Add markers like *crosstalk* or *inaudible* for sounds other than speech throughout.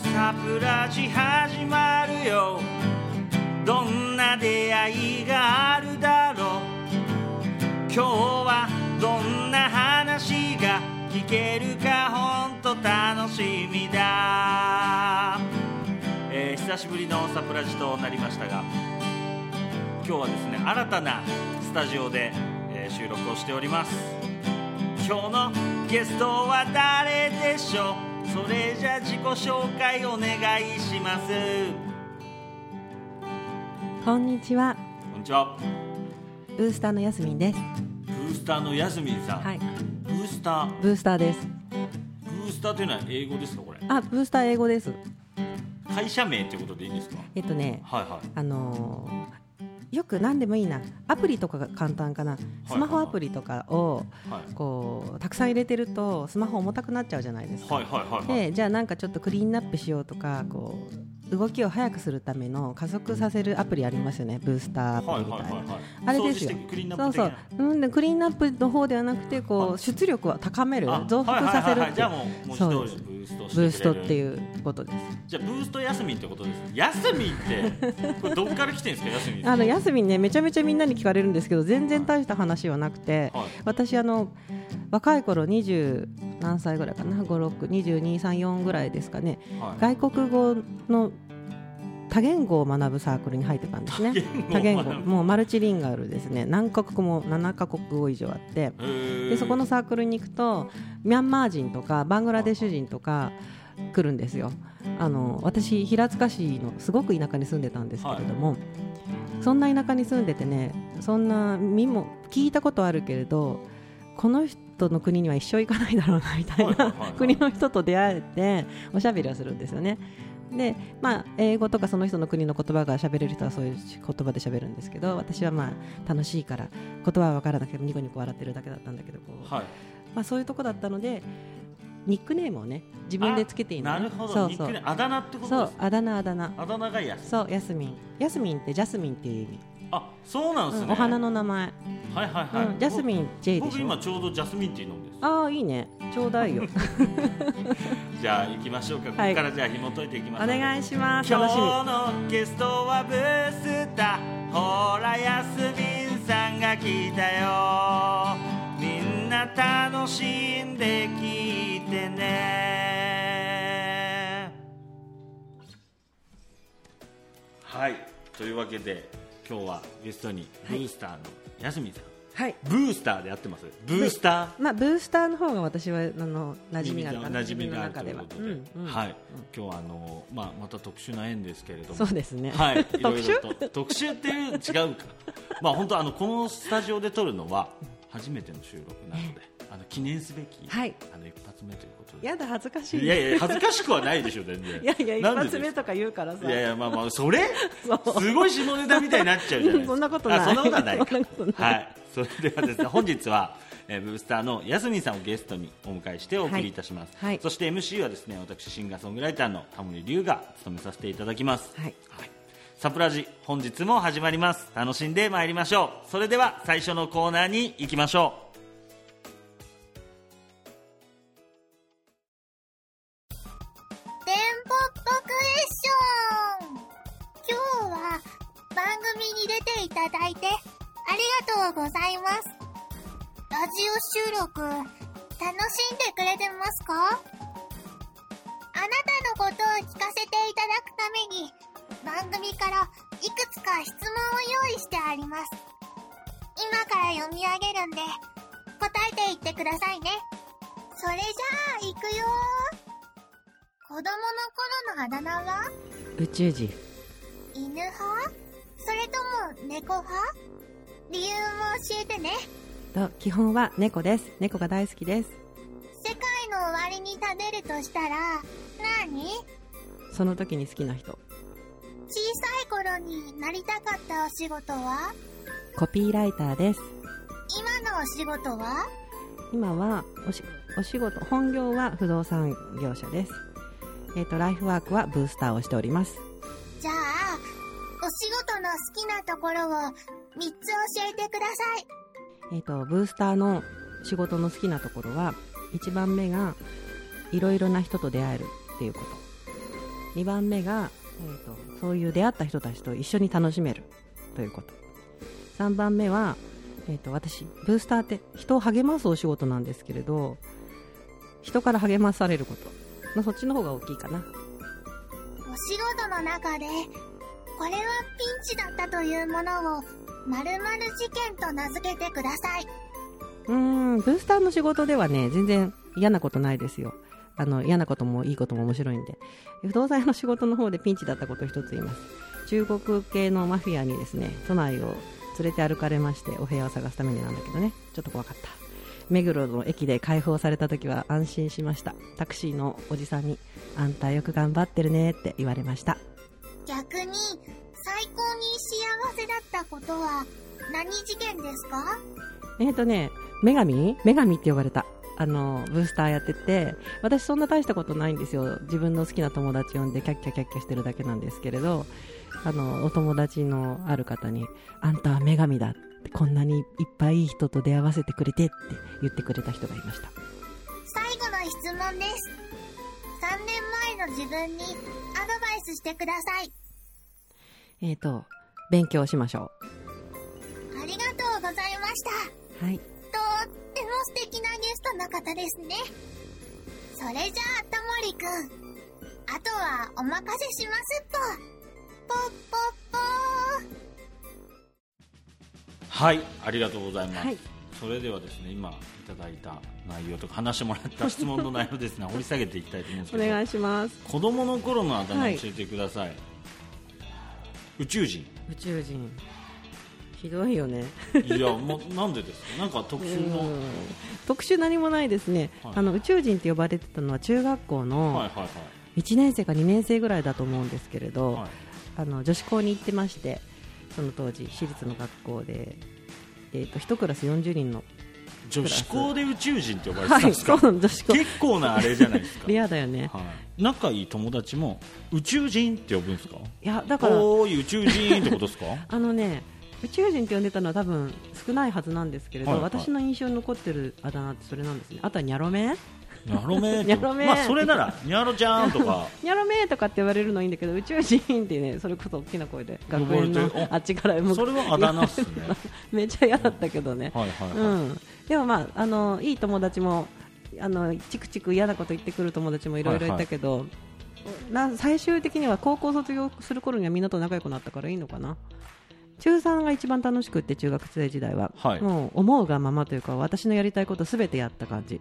サプラジ始まるよ。どんな出会いがあるだろう。今日はどんな話が聞けるかほんと楽しみだ、えー久しぶりのサプラジとなりましたが今日はですね新たなスタジオで、えー収録をしております。今日のゲストは誰でしょう？それじゃ自己紹介お願いします。こんにちは、こんにちは。ブースターのやすみんです。ブースターのやすみんさん、はい、ブースター。ブースターです。ブースターというのは英語ですかこれ？あ、ブースター英語です。会社名ということでいいんですか？えっとね、はいはい。あのーよく何でもいいな、アプリとかが簡単かな。スマホアプリとかをはい。こうたくさん入れてるとスマホ重たくなっちゃうじゃないですか。で、じゃあなんかちょっとクリーンアップしようとかこう動きを速くするための加速させるアプリありますよね。ブースターアプはいリみたいな。あれですよ。そうそう、うん、でクリーンアップの方ではなくてこはう出力を高めるあ増幅させるじゃあもうブーストっていうことです。じゃあブースト休みってことです休みって *laughs* これどっから来てるんですか？休みあのやすみんねめちゃめちゃみんなに聞かれるんですけど全然大した話はなくてはい。私あの若い頃20何歳ぐらいかな？562234ぐらいですかね。はい。外国語の多言語を学ぶサークルに入ってたんですね。多言語もうマルチリンガルですね。何カ国も7カ国語以上あって。でそこのサークルに行くとミャンマー人とかバングラデシュ人とか来るんですよ。あの私平塚市のすごく田舎に住んでたんですけれども、そんな田舎に住んでてねそんな身も聞いたことあるけれどこの人の国には一生行かないだろうなみたいな国の人と出会えておしゃべりをするんですよね。でまあ、英語とかその人の国の言葉が喋れる人はそういう言葉で喋るんですけど私はまあ楽しいから言葉は分からなくてもニコニコ笑ってるだけだったんだけどこう、はい。まあ、そういうとこだったのでニックネームをね自分でつけていいのね。なるほど。そうそう。あだ名ってことですそうあだ名あだ名。あだ名がやすそうヤスミンヤスミンってジャスミンっていう意味、あそうなんですね。うんお花の名前、はいはいはい。うん、ジャスミン J で僕しょ。今ちょうどジャスミンティー飲んでああいいね。ちょうだいよ。*laughs* じゃあ行きましょうか。ここはいからじゃあ紐解いていきまおしょう願いします。今日のゲストはブースターほらやすみんさんが来たよ。みんな楽しんで聞いてね。はい。というわけで今日はゲストにブースターのやすみんさん、はい。ブースターでやってます。ブースター。まあブースターの方が私はあの馴染みが馴染みがある。自分の中では。ということで、うんうん。はい、今日はあの、まあ、また特殊な縁ですけれども。そうですね。はい、*laughs* 特と。特殊っていう違うか、*laughs* まあ本当あのこのスタジオで撮るのは初めての収録なので、あの記念すべき、はい。あの一発目ということで。やだ恥ずかしい。いやいや恥ずかしくはないでしょ全然。いやいや一発目とか言うからさ。いやいやまあまあそれすごい下ネタみたいになっちゃうじゃないですか。そんなことない。あそんなことはない。はい。それではですね本日は。えーブースターのやすみんさんをゲストにお迎えしてお送りいたします、はい。はい。そして MC はですね私シンガーソングライターのタモリ龍が務めさせていただきます、はい。サプラジ本日も始まります。楽しんでまいりましょう。それでは最初のコーナーに行きましょテジオ収録楽しんでくれてますか？あなたのことを聞かせていただくために番組からいくつか質問を用意してあります。今から読み上げるんで答えていってくださいね。それじゃあ行くよ子供の頃のあだ名は？宇宙人犬派？それとも猫派？理由も教えてね。と基本は猫です。猫が大好きです。世界の終わりに食べるとしたら何？その時に好きな人。小さい頃になりたかったお仕事は？コピーライターです。今のお仕事は？今はお仕事本業は不動産業者です。えっ、とライフワークはブースターをしております。じゃあ、お仕事の好きなところを3つ教えてください。えっ、とブースターの仕事の好きなところは1番目がいろいろな人と出会えるっていうこと。2番目が、えーと、そういう出会った人たちと一緒に楽しめるということ。3番目は、えーと、私ブースターって人を励ますお仕事なんですけれど人から励まされること、まあ、そっちの方が大きいかな。お仕事の中でこれはピンチだったというものを〇〇事件と名付けてください。うーんブースターの仕事ではね全然嫌なことないですよ。あの嫌なこともいいことも面白いんで。不動産屋の仕事の方でピンチだったことを一つ言います。中国系のマフィアにですね都内を連れて歩かれましてお部屋を探すためになんだけどね。ちょっと怖かった。目黒の駅で解放された時は安心しました。タクシーのおじさんにあんたよく頑張ってるねって言われました。逆に最高に幸せだったことは何事件ですか？えっ、ー、とね女神？女神って呼ばれた。あのブースターやってて私そんな大したことないんですよ。自分の好きな友達呼んでキャッキャキャッキャしてるだけなんですけれどあのお友達のある方にあんたは女神だってこんなにいっぱいいい人と出会わせてくれてって言ってくれた人がいました。最後の質問です。3年前の自分にアドバイスしてくださいえっ、ー、と勉強しましょうありがとうございましたはいっても素敵なゲストの方ですね。それじゃあ、ともりくん。あとはお任せしますと。ぽっぽっぽはい、ありがとうございます。はい、それではですね、今いただいた内容とか話してもらった質問の内容ですね、掘り下げていきたいと思うんですけど。お願いします。子供の頃のあだ名教えてください。はい、宇宙人。宇宙人。ひどいよね。いやもうなんでですか？なんか特殊の。特殊何もないですね、はい、あの宇宙人って呼ばれてたのは中学校の1年生か2年生ぐらいだと思うんですけれど、はい、あの女子校に行ってましてその当時私立の学校で、えーと、1クラス40人の女子校で宇宙人って呼ばれてたんですか、はい、結構なあれじゃないですか。レアだよね、はい、仲いい友達も宇宙人って呼ぶんですか？いやだからおい宇宙人ってことですか？*laughs* あのね宇宙人って呼んでたのは多分少ないはずなんですけれど、はいはい、私の印象に残ってるあだ名ってそれなんですね。あとはニャロメ？ニャロメニャロメまあそれならニャロちゃんとか。ニャロメとかって言われるのいいんだけど宇宙人ってねそれこそ大きな声で学園のあっちからそれはあだ名っすね。*laughs* めっちゃ嫌だったけどね、はいはいはい、うん、でもまああのいい友達もあのチクチク嫌なこと言ってくる友達もいろいろいたけど、はいはい、な最終的には高校卒業する頃にはみんなと仲良くなったからいいのかな？中3が一番楽しくって中学生時代は、はい、もう思うがままというか私のやりたいことすべてやった感じ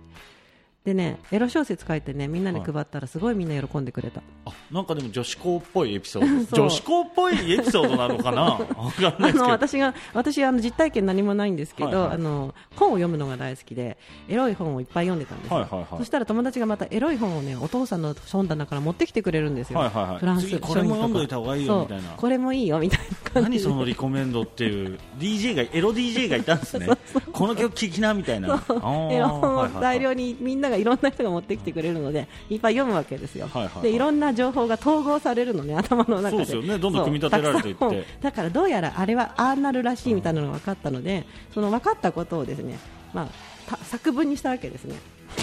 でねエロ小説書いてねみんなに配ったらすごいみんな喜んでくれた、はい、あなんかでも女子校っぽいエピソード。*laughs* 女子校っぽいエピソードなのかな？*laughs* あの私が私あの実体験何もないんですけど、はいはい、あの本を読むのが大好きでエロい本をいっぱい読んでたんです、はいはいはい、そしたら友達がまたエロい本をねお父さんの本棚から持ってきてくれるんですよ、はいはいはい、フランスこれも読んどいた方がいいよみたいな。これもいいよみたいな何そのリコメンドっていう DJ がエロ DJ がいたんですね。*laughs* この曲聴きなみたいな。エロ本を大量にみんながいろんな人が持ってきてくれるのでいっぱい読むわけですよ、はいはいはい、でいろんな情報が統合されるのね *laughs* 頭の中で。そうですよね。どんどん組み立てられていって。だからどうやらあれはああなるらしいみたいなのが分かったので、その分かったことをですね、まあ、作文にしたわけですね、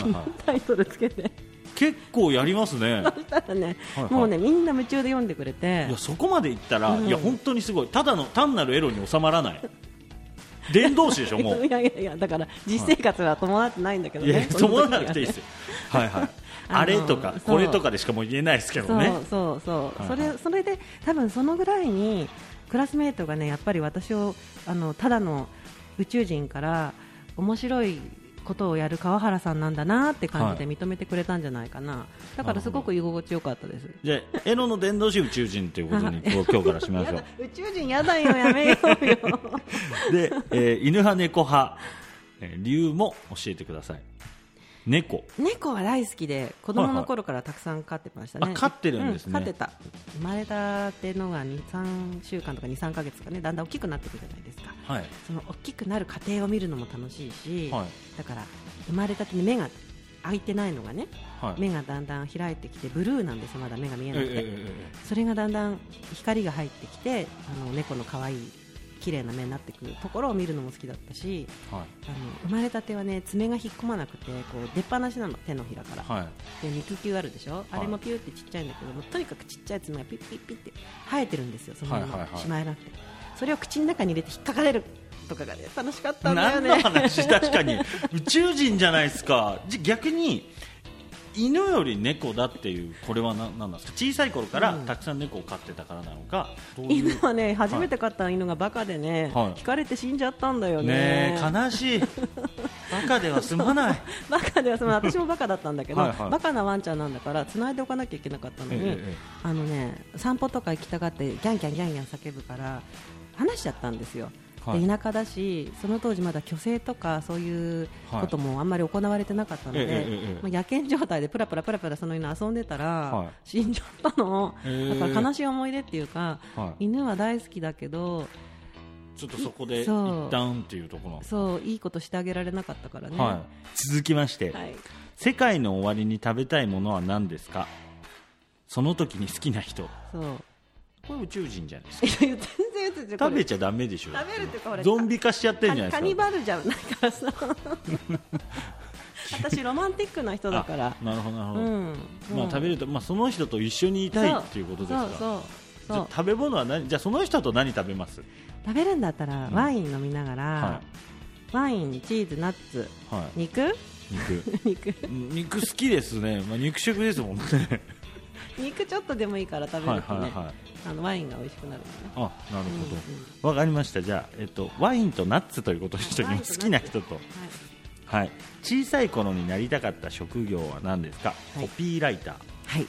はいはい、*laughs* タイトルつけて。結構やりますね。*laughs* そしたらね、はいはい、もうねみんな夢中で読んでくれて。いやそこまでいったら、うん、いや本当にすごい。ただの単なるエロに収まらない。伝道師でしょ *laughs* もう。いやいやいやだから実生活は伴ってないんだけどね。いや伴わなくていいですよ。*laughs* はいはい。あれとかこれとかでしかも言えないですけどねそうそうそう、それそれで多分そのぐらいにクラスメートがねやっぱり私をあのただの宇宙人から面白いことをやる川原さんなんだなって感じで認めてくれたんじゃないかな、はい、だからすごく居心地よかったです。じゃあエロの伝道師宇宙人ということに今日からしましょう。宇宙人やだよやめようよ。*laughs* で、えー、犬派猫派、えー、理由も教えてください。猫。猫は大好きで子供の頃からたくさん飼ってましたね、はいはい、飼ってるんですね、うん、飼ってた。生まれたてのが23週間とか23か月かね。だんだん大きくなってくるじゃないですか、はい、その大きくなる過程を見るのも楽しいし、はい、だから生まれたてに目が開いてないのがね、はい、目がだんだん開いてきてブルーなんですまだ目が見えなくて、えー、それがだんだん光が入ってきてあの猫の可愛い綺麗な目になってくるところを見るのも好きだったし、はい。あの生まれたてはね爪が引っ込まなくてこう出っ放しなの手のひらから、はい。で肉球あるでしょ、あれもピューってちっちゃいんだけどもとにかくちっちゃい爪がピッピッピッって生えてるんですよそのまま、はいはいはい。しまえなくてそれを口の中に入れて引っかかれるとかがね楽しかったんだよ何のね話確かに。宇宙人じゃないですか。逆に犬より猫だっていうこれは何なんですか？小さい頃からたくさん猫を飼ってたからなのか、どういう？犬はね初めて飼った犬がバカでね、はい。引かれて死んじゃったんだよね。悲しい。バカでは済まない。*laughs* バカではその私もバカだったんだけどはいはい。バカなワンちゃんなんだから繋いでおかなきゃいけなかったのに、えええ。あのね散歩とか行きたがってギャンギャンギャンギャン叫ぶから話しちゃったんですよ、はい。で田舎だしその当時まだ虚勢とかそういうこともあんまり行われてなかったので、ええええええ。まあ、野犬状態でプラプラプラプラその犬遊んでたら、はい。死んじゃったの、だから悲しい思い出っていうか、はい。犬は大好きだけどちょっとそこで一旦っていうところ。そういいことしてあげられなかったからね、はい、続きまして、はい。世界の終わりに食べたいものは何ですか？その時に好きな人。そうこれ宇宙人じゃないですか。いや全然食べちゃダメでしょ。食べるっていうかゾンビ化しちゃってるんじゃないですか。カニバルじゃないからさ。*laughs* 私ロマンティックな人だから。あなるほどなるほど、うんまあ、食べると、まあ、その人と一緒にいたいっていうことですか。そうそう食べ物は何じゃあその人と何食べます？食べるんだったらワイン飲みながら、はワインチーズナッツ。はい。肉？肉。*laughs* 肉。肉好きですね、まあ、肉食ですもんね *laughs* 肉ちょっとでもいいから食べはいるとね、はいはいあのワインが美味しくなるんだね。あなるほうんどわ、かりました。じゃあ、えっと、ワインとナッツということにしておきます。好きな人と。はい。はい。小さい頃になりたかった職業は何ですか、はい。コピーライター。はい。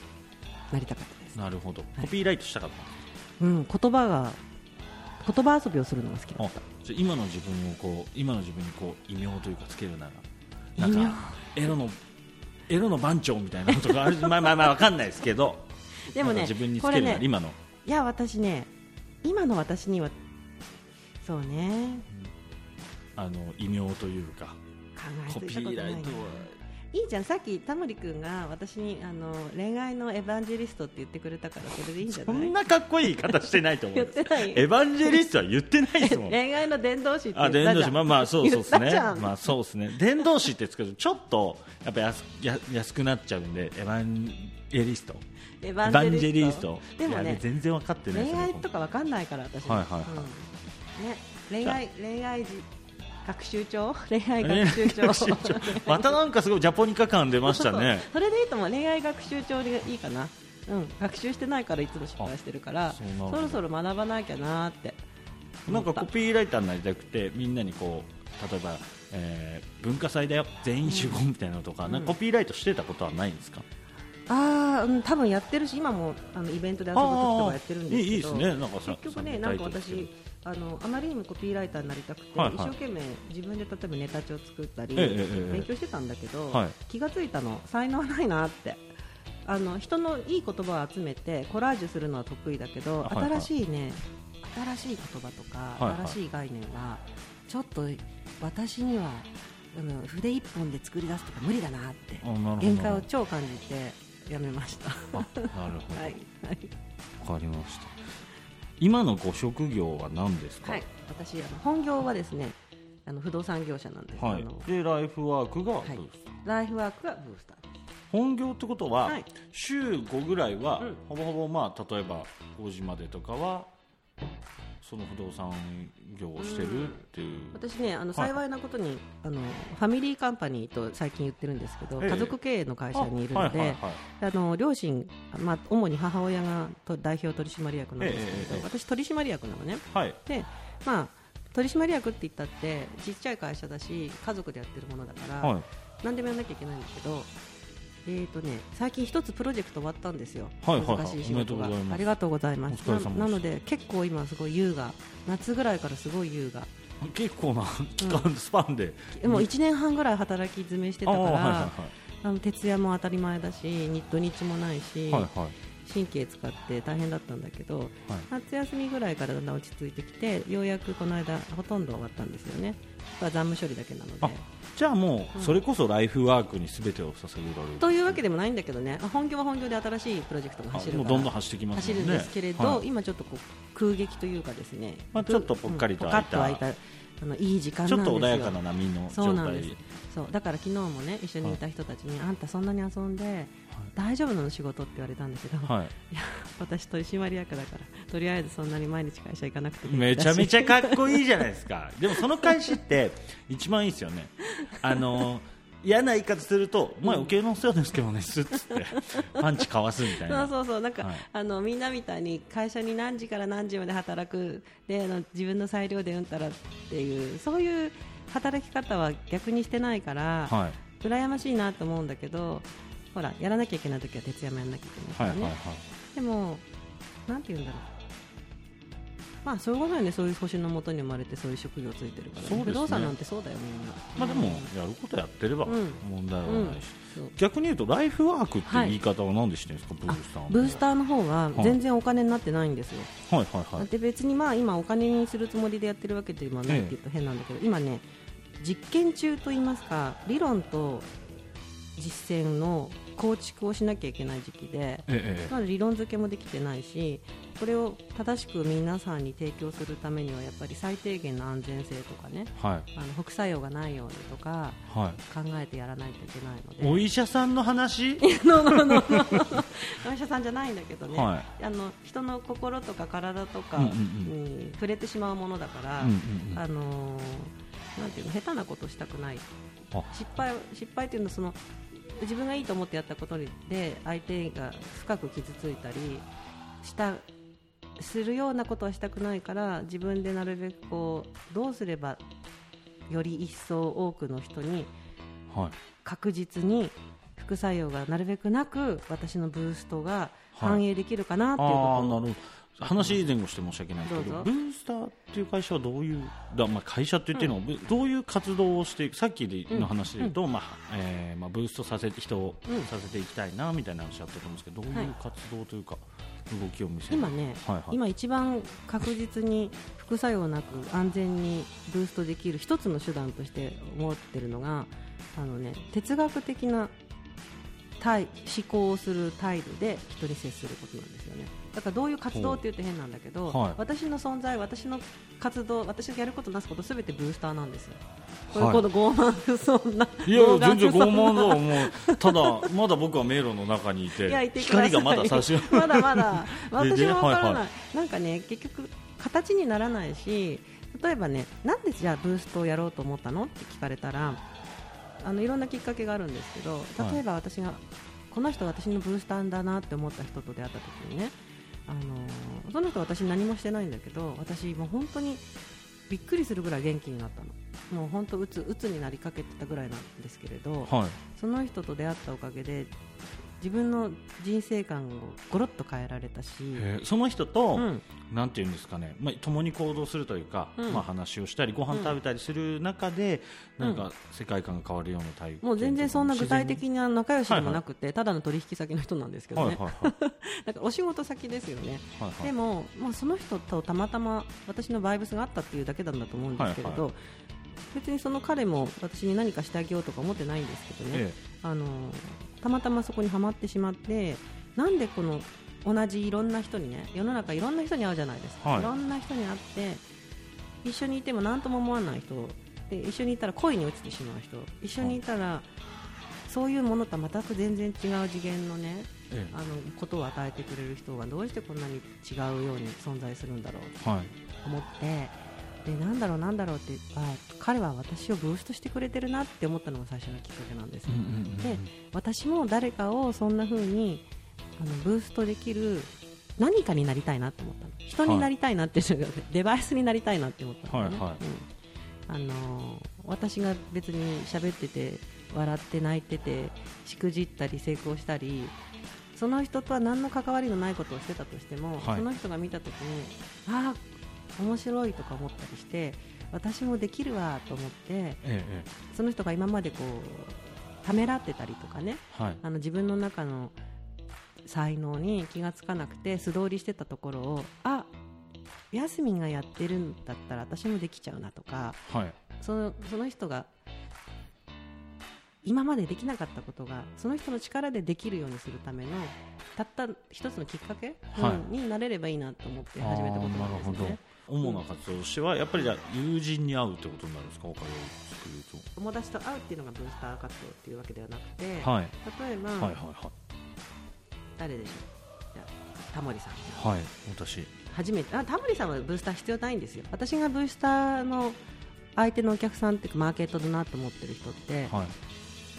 なりたかったです、なるほど、い。コピーライトしたかったうん、言葉が言葉遊びをするのが好きだあった。じゃあ今の自分をこう今の自分にこう異名というかつけるなら異名なんかエロのエロの番長みたいなのとかある。*laughs* まあまあまあわかんないですけど。でもね自分につけるなら、ね今の。いや私ね今の私にはそうね。あの異名というかコ考えピーライトついいじゃん。さっきタモリ君が私にあの恋愛のエヴァンジェリストって言ってくれたからそれでいいんじゃそない？んなかっこいい言い方してないと思う言ってないエヴァンジェリストは言ってないですもん恋愛の伝道師って言あ伝道師。まあまあそうそうですね。まあそうですね。伝道師ってつけるとちょっとやっぱ安や安くなっちゃうんでエヴァンジェリスト。エヴァンジェリスト。でもね全然分かってない恋よ愛とかわかんないから私はいはいはい。うん。ね恋愛恋愛時 *laughs* 学習帳？恋愛学習帳。またなんかすごいジャポニカ感出ましたね。それでいいと思う。恋愛学習帳でいいかな。うん。学習してないからいつも失敗してるからそろそろ学ばなきゃなーって。なんかコピーライターになりたくてみんなにこう例えば、えー文化祭だよ全員集合みたいなのとか,、なんかコピーライトしてたことはないんですか？ああ、うん、多分やってるし今もあのイベントで遊ぶ時とかやってるんですけど。いいですね。なんかさ結局ねさなんか私あのあまりにもコピーライターになりたくて、はいはい。一生懸命自分で例えばネタ帳作ったり、勉強してたんだけど、はい。気がついたの才能ないなって。あの人のいい言葉を集めてコラージュするのは得意だけど、はいはい。新しいね新しい言葉とか、はいはい。新しい概念はちょっと私にはあの筆一本で作り出すとか無理だなって限界を超感じてやめました。あなるほど、*laughs* はいはい。わかりました今のご職業は何ですか？はい、私あの本業はですねあの不動産業者なんです、はい。でライフワークが、はい。ライフワークはブースター。本業ってことは、はい。週5ぐらいは、うん。ほぼほぼまあ例えば5時までとかはその不動産業をしてるっていう、私ねあのはい。幸いなことに、あのファミリーカンパニーと最近言ってるんですけど、ええ。家族経営の会社にいるあので、両親、まあ、主に母親がと代表取締役なんですけれど、え私取締役なのね。はい。で、まあ、取締役って言ったってちっちゃい会社だし家族でやってるものだから、はい。何でもやらなきゃいけないんだけど、えーとね、最近一つプロジェクト終わったんですよ、はいはいはい。難しい仕事が。ありがとうございます。ななので結構今すごい優雅。夏ぐらいからすごい優雅。結構な期間、スパンで。もう1年半ぐらい働き詰めしてたから、ああはいはいあの徹夜も当たり前だし日土日もないし、はいはいはい神経使って大変だったんだけど、はい、夏休みぐらいからだんだん落ち着いてきてようやくこの間ほとんど終わったんですよね。残務処理だけなので。じゃあもうそれこそライフワークにすべてを捧げられる、というわけでもないんだけどね。本業は本業で新しいプロジェクトが走るどんどん走ってきます、ね、走るんですけれど、はい、今ちょっとこう空撃というかですね、まあ、ちょっとぽっかりと開いた,、あのいい時間ちょっと穏やかな波の状態。そう。だから昨日もね一緒にいた人たちに、はい、あんたそんなに遊んで、大丈夫なの仕事って言われたんだけど、はい、いや私取締役だからとりあえずそんなに毎日会社行かなくてめちゃめちゃかっこいいじゃないですか。でもその会社って一番いいですよね。あの嫌な言い方すると、お前、余計なお世話ですけどね、すっつって、パンチかわすみたいな。そうそうそう、なんか、はい、あの、みんなみたいに会社に何時から何時まで働く、で、あの自分の裁量でうんたらっていう、そういう働き方は逆にしてないから、はい、羨ましいなと思うんだけど、ほら、やらなきゃいけない時は徹夜もやらなきゃいけないからね。はいはいはい、でも、なんて言うんだろう。まあそういうことよね。そういう星のもとに生まれてそういう職業ついてるから、ね、不動産なんてそうだよみんな。まあでもやることやってれば問題はないし、うん。う。ん、逆に言うとライフワークっていう言い方は何でしてるんですか、ブースターブースターの方は全然お金になってないんですよ、はいはいはい。で別にまあ今お金にするつもりでやってるわけではないって言うと変なんだけど、今ね実験中と言いますか理論と実践の構築をしなきゃいけない時期で、ええ、まだ理論付けもできてないしこれを正しく皆さんに提供するためにはやっぱり最低限の安全性とかね、はい、あの副作用がないようにとか、はい、考えてやらないといけないので。お医者さんの話？*laughs* お医者さんじゃないんだけどね、はい、あの人の心とか体とかに触れてしまうものだから、うんうんうん、あのなんていうの下手なことしたくない。失敗失敗っていうのはその自分がいいと思ってやったことで相手が深く傷ついたりしたするようなことはしたくないから自分でなるべくこうどうすればより一層多くの人に確実に副作用がなるべくなく私のブーストが反映できるかなっていうこと話前後して申し訳ないですけどブースターっていう会社はどういうだ、まあ、会社って言ってるのは、うん、どういう活動をしてさっきの話で言うと、うん、まあえーまあ、ブーストさせて人をさせていきたいなみたいな話あったと思うんですけどどういう活動というか、動きを見せ今ね、はいはい、今一番確実に副作用なく安全にブーストできる一つの手段として思っているのがあの、ね、哲学的な思考をする態度で人に接することなんですよね。だからどういう活動って言って変なんだけど、はい、私の存在、私の活動、私がやることなすことすべてブースターなんですよ。こういうこと傲慢そんな。いや全然傲慢だもう。ただ *laughs* まだ僕は迷路の中にいて光がまだ差し *laughs* まだまだ *laughs* 私もわからない、はいはい、なんかね結局形にならないし例えばねなんでじゃあブーストをやろうと思ったのって聞かれたらあのいろんなきっかけがあるんですけど例えば私が、この人私のブースターだなって思った人と出会った時にねあのその人私何もしてないんだけど私もう本当にびっくりするぐらい元気になったの。もう本当うつうつになりかけてたぐらいなんですけれど、はい、その人と出会ったおかげで自分の人生観をごろっと変えられたしその人と、うん、なんていうんですかね、まあ、共に行動するというか、うん、まあ、話をしたりご飯食べたりする中で、うん、なんか世界観が変わるようなタイプもう全然そんな具体的な仲良しでもなくて、はいはい、ただの取引先の人なんですけどね、はいはいはい、*laughs* なんかお仕事先ですよね、はいはい、でも、まあ、その人とたまたま私のバイブスがあったっていうだけなんだと思うんですけれど、はいはい。別にその彼も私に何かしてあげようとか思ってないんですけどね、ええ、あのたまたまそこにはまってしまってなんでこの同じいろんな人にね世の中いろんな人に会うじゃないですか、はい、いろんな人に会って一緒にいても何とも思わない人で一緒にいたら恋に落ちてしまう人一緒にいたら、そういうものとは全く全然違う次元のね、ええ、あのことを与えてくれる人がどうしてこんなに違うように存在するんだろうと思って、はいでなんだろうなんだろうってあ彼は私をブーストしてくれてるなって思ったのが最初のきっかけなんですよ、で私も誰かをそんな風にあのブーストできる何かになりたいなって思ったの。人になりたいなって、はい、デバイスになりたいなって思ったのね、はいはい。うん、あの私が別に喋ってて笑って泣いててしくじったり成功したりその人とは何の関わりのないことをしてたとしても、はい、その人が見たときにああ面白いとか思ったりして私もできるわと思って、ええ、その人が今までこうためらってたりとかね、はい、あの自分の中の才能に気がつかなくて素通りしてたところをあヤスミンがやってるんだったら私もできちゃうなとか、はい、そのその人が今までできなかったことがその人の力でできるようにするためのたった一つのきっかけ、はい、になれればいいなと思って始めたことなんですね。主な活動としてはやっぱりじゃ友人に会うってことになるんですか、他に作ると。友達と会うっていうのがブースター活動っていうわけではなくて、はい、例えば、はいはいはい、誰でしょう？じゃタモリさん。はい私。初めてあタモリさんはブースター必要ないんですよ。私がブースターの相手のお客さんっていうかマーケットだなと思ってる人って、はい、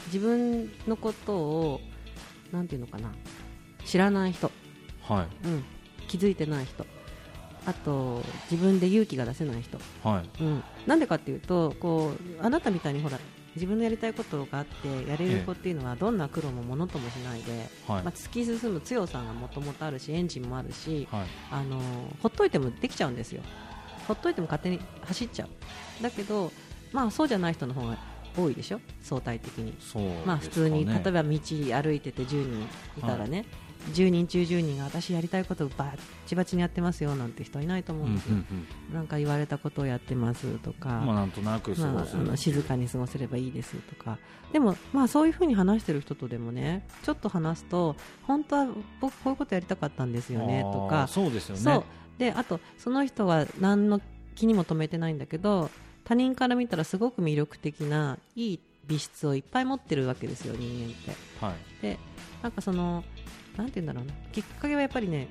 自分のことをなんていうのかな。知らない人、はい。うん、気づいてない人あと自分で勇気が出せない人、はい。うん、なんでかっていうとこうあなたみたいにほら自分のやりたいことがあってやれる子っていうのはどんな苦労もものともしないで、はい、まあ、突き進む強さがもともとあるしエンジンもあるし、はい、あのほっといてもできちゃうんですよ。ほっといても勝手に走っちゃう。だけど、まあ、そうじゃない人の方が多いでしょ？相対的に、ね、まあ、普通に例えば道歩いてて10人いたらね、はい10人中10人が私やりたいことをバッチバチにやってますよなんて人いないと思うんですよ、うんうんうん、なんか言われたことをやってますとか、まあ、なんとなくまあ、静かに過ごせればいいですとか。でも、まあ、そういうふうに話してる人とでもねちょっと話すと本当は僕こういうことやりたかったんですよねとか。そうですよね。であとその人は何の気にも留めてないんだけど他人から見たらすごく魅力的ないい美質をいっぱい持ってるわけですよ人間って。はい、でなんかそのなんて言うんだろうなきっかけはやっぱりね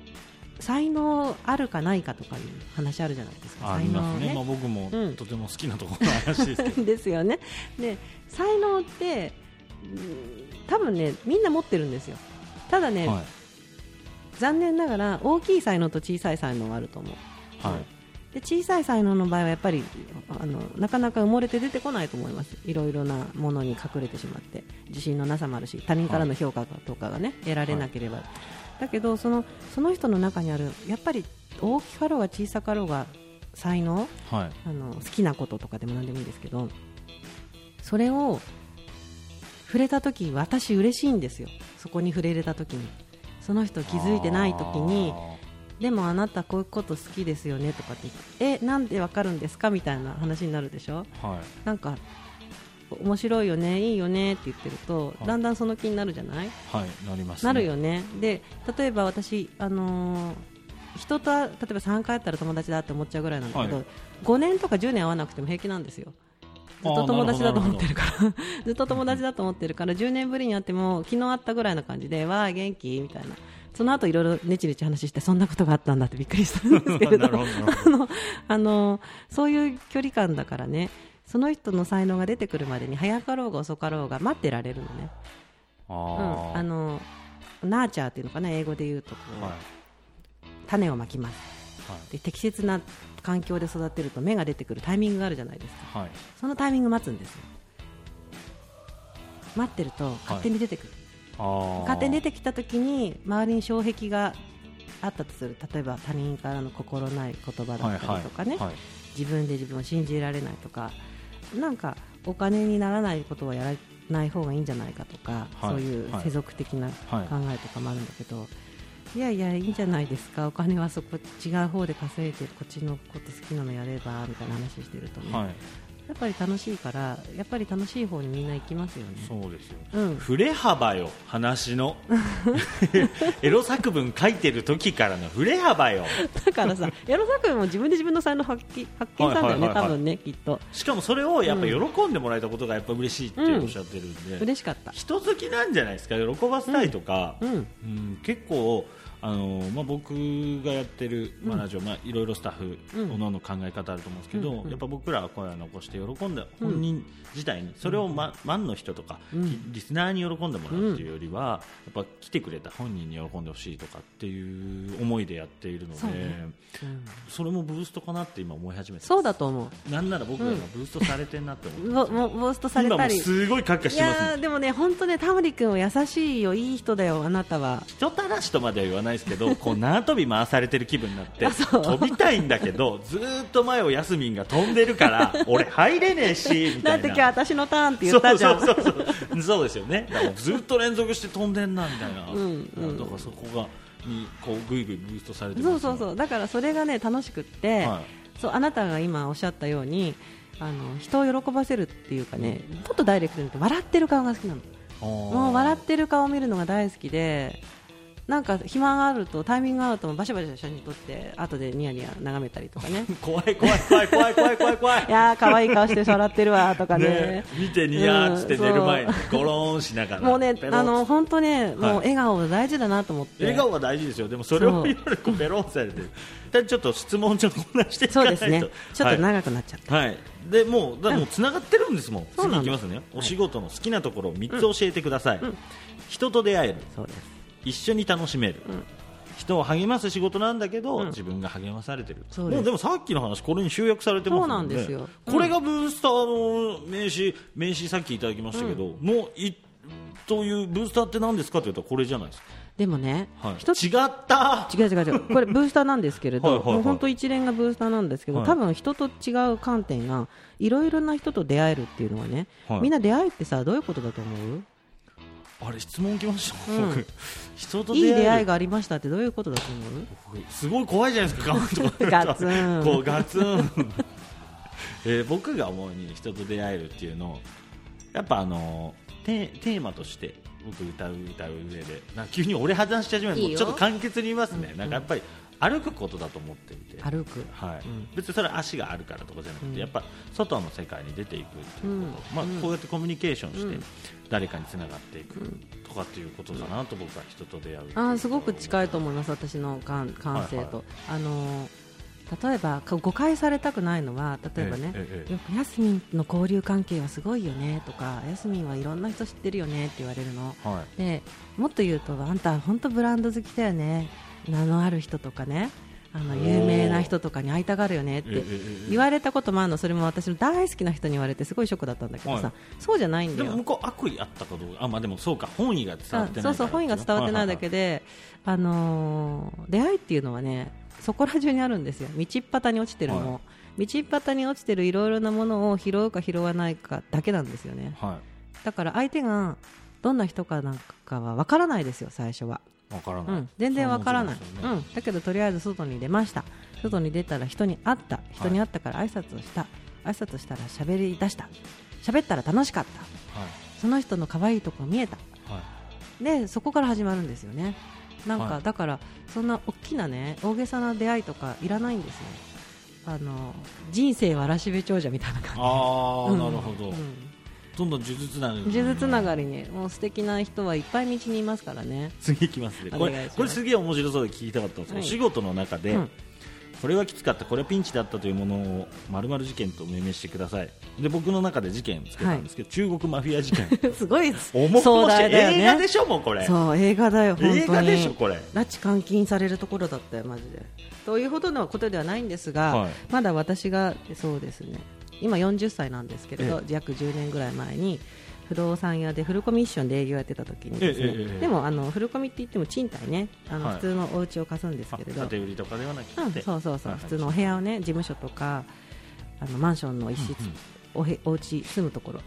才能あるかないかとかいう話あるじゃないですか。ありますね。ねまあ僕もとても好きなところの話ですけど。*laughs* ですよね。で才能って、多分ねみんな持ってるんですよ。ただね、はい、残念ながら大きい才能と小さい才能があると思う。はい。で小さい才能の場合はやっぱりあのなかなか埋もれて出てこないと思います。いろいろなものに隠れてしまって。自信のなさもあるし他人からの評価とかがね、得られなければ、はい、だけどそのその人の中にあるやっぱり大きかろうが小さかろうが才能、はい、あの好きなこととかでも何でもいいですけどそれを触れた時私嬉しいんですよ。そこに触れれた時に。その人気づいてない時にでもあなたこういうこと好きですよねとかってえなんでわかるんですかみたいな話になるでしょ、はい、なんか面白いよねいいよねって言ってると、はい、だんだんその気になるじゃない？はいなります、ね、なるよね。で例えば私あのー、人と例えば3回会ったら友達だって思っちゃうぐらいなんだけど、はい、5年とか10年会わなくても平気なんですよ。ずっと友達だと思ってるから。*laughs* ずっと友達だと思ってるから10年ぶりに会っても昨日会ったぐらいな感じでわあ元気？みたいなその後いろいろねちねち話してそんなことがあったんだってびっくりしたんですけれど。*laughs* あのあのそういう距離感だからねその人の才能が出てくるまでに早かろうが遅かろうが待ってられるのね。あ,、うん、あのナーチャーっていうのかな英語で言うと。こう、はい、種をまきます、はい、で適切な環境で育てると芽が出てくるタイミングがあるじゃないですか、はい、そのタイミング待つんですよ。待ってると勝手に出てくる、勝手に出てきた時に周りに障壁があったとする例えば他人からの心ない言葉だったりとかね、はいはい。はい、自分で自分を信じられないとかなんかお金にならないことはやらない方がいいんじゃないかとか、はい、そういう世俗的な考えとかもあるんだけど、いやいやいいんじゃないですか。お金はそこ違う方で稼いでこっちのこと好きなのやればみたいな話してるとね、やっぱり楽しいからやっぱり楽しい方にみんな行きますよね。そうですよ、うん、振れ幅よ話の。*laughs* エロ作文書いてる時からの振れ幅よ。だからさエロ作文も自分で自分の才能発揮発見したんだよね、多分ねきっと。しかもそれをやっぱ喜んでもらえたことがやっぱ嬉しいっておっしゃってるんで、うん、嬉しかった。人好きなんじゃないですか喜ばせたいとか、うん、うん、結構あのまあ、僕がやってる、まあ、ラジオ、まあ、いろいろスタッフ、おのおの考え方あると思うんですけど、やっぱ僕らは声を残して喜んで本人自体にそれを、ま、万の人とか、リスナーに喜んでもらうっていうよりは、やっぱ来てくれた本人に喜んでほしいとかっていう思いでやっているのでそ,、れもブーストかなって今思い始めてそうだと思う。なんなら僕らがブーストされてんなって思って、もうブーストされたり。すごい感化してます、ね、でもね本当ねタモリ君は優しいよいい人だよあなたは。人たらしとまでは言わないですけどこう縄跳び回されてる気分になって飛びたいんだけどずっと前をヤスミンが飛んでるから *laughs* 俺入れねえしみたいな。だって今日私のターンって言ったじゃん。そうそうそうそう。そうですよね。だからずっと連続して飛んでんなみたいな、うんうん。だからそこがにこうぐいぐいブーストされてそうそうそう。だからそれがね楽しくって、はそうあなたが今おっしゃったようにあの人を喜ばせるっていうかねもっとダイレクトに笑ってる顔が好きなの。もう笑ってる顔を見るのが大好きでなんか暇があるとタイミングが合うとバシャバシャ写真撮って後でニヤニヤ眺めたりとかね。*laughs* 怖い怖い怖い怖い怖い怖い怖い。*laughs* いやー可愛い顔して笑ってるわとかね。ね見てニヤーって寝る前にゴローンしながら。もうねあの本当ねもう笑顔大事だなと思って、笑顔が大事ですよ。でもそれを言われてこうベロンされてる。だちょっと質問ちょっとこなしていかないと。そうですねちょっとはい。長くなっちゃった、はい、でもうだもうつながってるんですもん、そうなの。次いきますね、お仕事の好きなところを3つ教えてください、人と出会える。そうです一緒に楽しめる、人を励ます仕事なんだけど、うん。自分が励まされてる。そうです。もうでもさっきの話これに集約されてますもんね。そうなんですよ。うん。これがブースターの名刺名刺さっきいただきましたけど、のいというブースターって何ですかと言ったらこれじゃないですか、でもね、はい、一つ違った。違う違う違う。これブースターなんですけれど *laughs* はいもう本当一連がブースターなんですけど、はい。多分人と違う観点がいろいろな人と出会えるっていうのはね、はい。みんな出会いってさどういうことだと思う？あれ質問きました、うん。僕。人といい出会いがありましたってどういうことだと思う？すごい怖いじゃないですか、ガンと。ガツン。こうガツン、えー僕が思うに人と出会えるっていうのをやっぱあのテテーマとして僕歌う歌う上で急に俺話し始めるいいよ。ちょっと簡潔に言いますね、うん。なんかやっぱり歩くことだと思っていて。歩く。はい。うん。別にそれは足があるからとかじゃなくて、うん。やっぱ外の世界に出ていくっていうこと、まあ、うん。うんこうやってコミュニケーションしてうん。誰かにつながっていくとかっていうことだなと僕は人と出会うあーすごく近いと思います私の感感性と、はいはい。あのー例えばか誤解されたくないのは例えばね、ええええ。よくヤスミンの交流関係はすごいよねとかヤスミンはいろんな人知ってるよねって言われるの。はい。でもっと言うとあんた本当ブランド好きだよね名のある人とかねあの有名な人とかに会いたがるよねって言われたこともあるの。それも私の大好きな人に言われてすごいショックだったんだけどさ、はい。そうじゃないんだよ。でも向こう悪意あったかどうかあまあでもそうか本意が伝わってないそうそう本意が伝わってないだけで、あのー出会いっていうのはねそこら中にあるんですよ。道っ端に落ちてるの、は道っ端に落ちてるいろいろなものを拾うか拾わないかだけなんですよね。はい。だから相手がどんな人かなんかは分からないですよ最初は、わからない、うん、全然分からない、ね。うん、だけどとりあえず外に出ました。外に出たら人に会った。人に会ったから挨拶をした、挨拶したら喋り出した。喋ったら楽しかった。はい。その人の可愛いところ見えた。はい。でそこから始まるんですよね。なんか、はい。だからそんな大きなね大げさな出会いとかいらないんですよ。あの人生は嵐部長者みたいな感じ。ああ、うん。なるほど、うんどんどん呪術ながり呪術つながりにもう素敵な人はいっぱい道にいますからね。次いきますね。これこれすげえ面白そうで聞きたかったんですけど、はい。お仕事の中で、うん。これはきつかったこれはピンチだったというものを丸々事件と命名してください。で僕の中で事件つけたんですけど、中国マフィア事件。*laughs* すごい重壮大だよ映画でねしょもうこれ。そう映画だよ本当に。映画でしょこれ。拉致監禁されるところだったよマジで。というほどのことではないんですが、はい。まだ私がそうですね今40歳なんですけれどえ約10年ぐらい前に不動産屋でフルコミッションで営業やってた時にですね、えええでもあのフルコミって言っても賃貸ねあの、はい。普通のお家を貸すんですあけれど、建て売りとかではなくて、うん、そうそうそう、はいはい普通のお部屋をね事務所とかあのマンションの一室、うんうん。おへお家住むところ。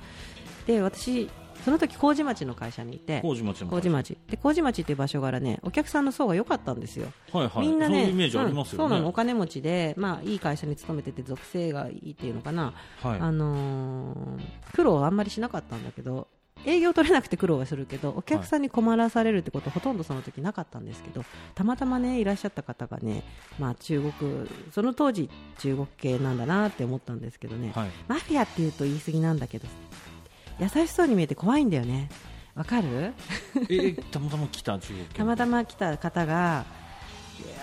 で私その時麹町の会社にいて麹町の麹町。で麹町っていう場所からねお客さんの層が良かったんですよ、はいはい。みんなねそうなの。お金持ちで、まあ、いい会社に勤めてて属性がいいっていうのかな、はい。あのー苦労はあんまりしなかったんだけど営業取れなくて苦労はするけどお客さんに困らされるってことほとんどその時なかったんですけどたまたまねいらっしゃった方がね、まあ、中国その当時中国系なんだなって思ったんですけどね、はい。マフィアっていうと言い過ぎなんだけど優しそうに見えて怖いんだよね。わかる？えたまたま来た中国たまたま来た方が